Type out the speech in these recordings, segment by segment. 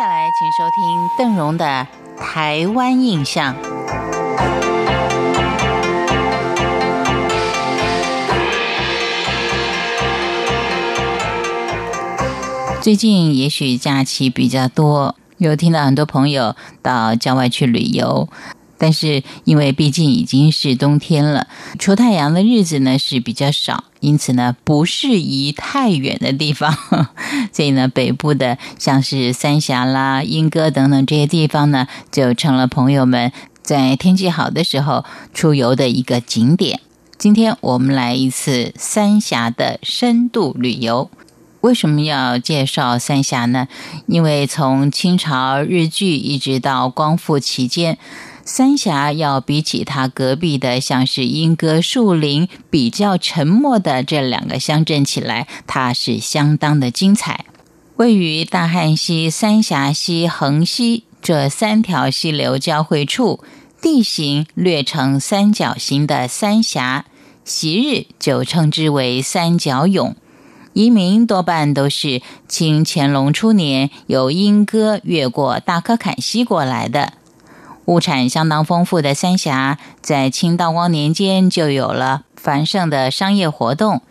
下来，请收听邓荣的《台湾印象》。最近也许假期比较多，有听到很多朋友到郊外去旅游。但是，因为毕竟已经是冬天了，出太阳的日子呢是比较少，因此呢不适宜太远的地方。所以呢，北部的像是三峡啦、莺歌等等这些地方呢，就成了朋友们在天气好的时候出游的一个景点。今天我们来一次三峡的深度旅游。为什么要介绍三峡呢？因为从清朝日据一直到光复期间。三峡要比起它隔壁的像是莺歌树林比较沉默的这两个乡镇起来，它是相当的精彩。位于大汉溪、三峡溪、横溪这三条溪流交汇处，地形略呈三角形的三峡，昔日就称之为三角涌。移民多半都是清乾隆初年由莺歌越过大科坎溪过来的。物产相当丰富的三峡，在清道光年间就有了繁盛的商业活动。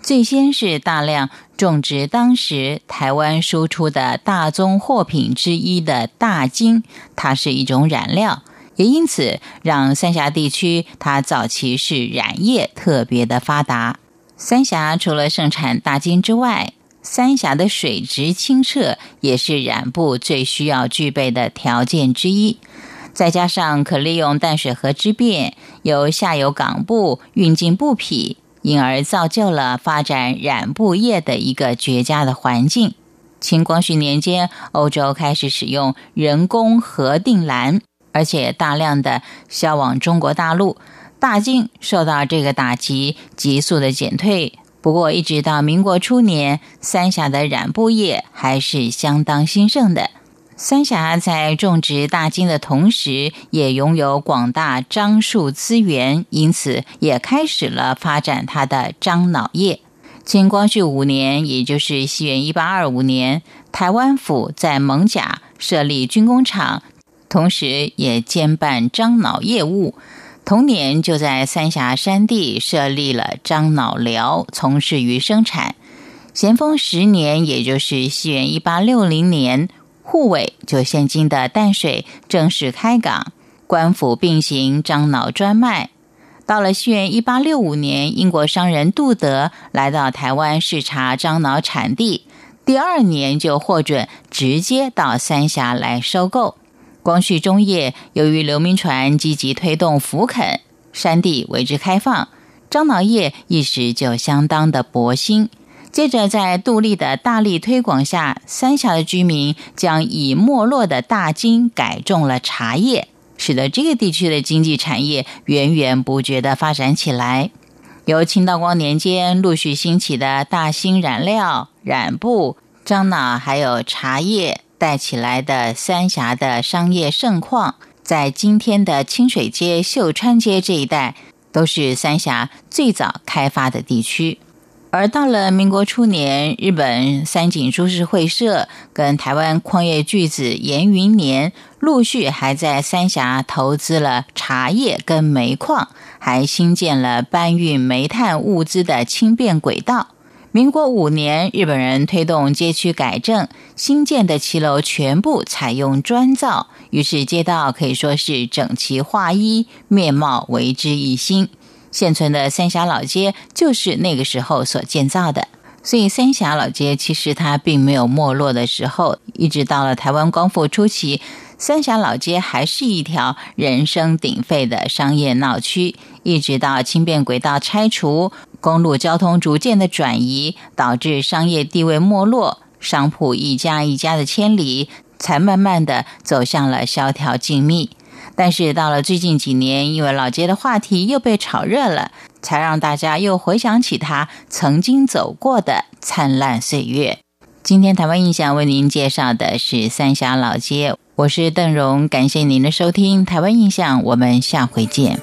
最先是大量种植当时台湾输出的大宗货品之一的大金，它是一种染料，也因此让三峡地区它早期是染业特别的发达。三峡除了盛产大金之外，三峡的水质清澈也是染布最需要具备的条件之一。再加上可利用淡水河之便，由下游港部运进布匹，因而造就了发展染布业的一个绝佳的环境。清光绪年间，欧洲开始使用人工核定蓝，而且大量的销往中国大陆，大金受到这个打击，急速的减退。不过，一直到民国初年，三峡的染布业还是相当兴盛的。三峡在种植大金的同时，也拥有广大樟树资源，因此也开始了发展它的樟脑业。清光绪五年，也就是西元一八二五年，台湾府在蒙甲设立军工厂，同时也兼办樟脑业务。同年，就在三峡山地设立了樟脑寮，从事于生产。咸丰十年，也就是西元一八六零年。护卫就现今的淡水正式开港，官府并行樟脑专卖。到了西元一八六五年，英国商人杜德来到台湾视察樟脑产地，第二年就获准直接到三峡来收购。光绪中叶，由于刘铭传积极推动福垦，山地为之开放，樟脑业一时就相当的勃兴。接着，在杜立的大力推广下，三峡的居民将已没落的大金改种了茶叶，使得这个地区的经济产业源源不绝的发展起来。由清道光年间陆续兴起的大兴染料、染布、樟脑，还有茶叶带起来的三峡的商业盛况，在今天的清水街、秀川街这一带，都是三峡最早开发的地区。而到了民国初年，日本三井株式会社跟台湾矿业巨子严云年陆续还在三峡投资了茶叶跟煤矿，还新建了搬运煤炭物资的轻便轨道。民国五年，日本人推动街区改正，新建的骑楼全部采用砖造，于是街道可以说是整齐划一，面貌为之一新。现存的三峡老街就是那个时候所建造的，所以三峡老街其实它并没有没落的时候，一直到了台湾光复初期，三峡老街还是一条人声鼎沸的商业闹区，一直到轻便轨道拆除，公路交通逐渐的转移，导致商业地位没落，商铺一家一家的迁离，才慢慢的走向了萧条静谧。但是到了最近几年，因为老街的话题又被炒热了，才让大家又回想起他曾经走过的灿烂岁月。今天台湾印象为您介绍的是三峡老街，我是邓荣，感谢您的收听。台湾印象，我们下回见。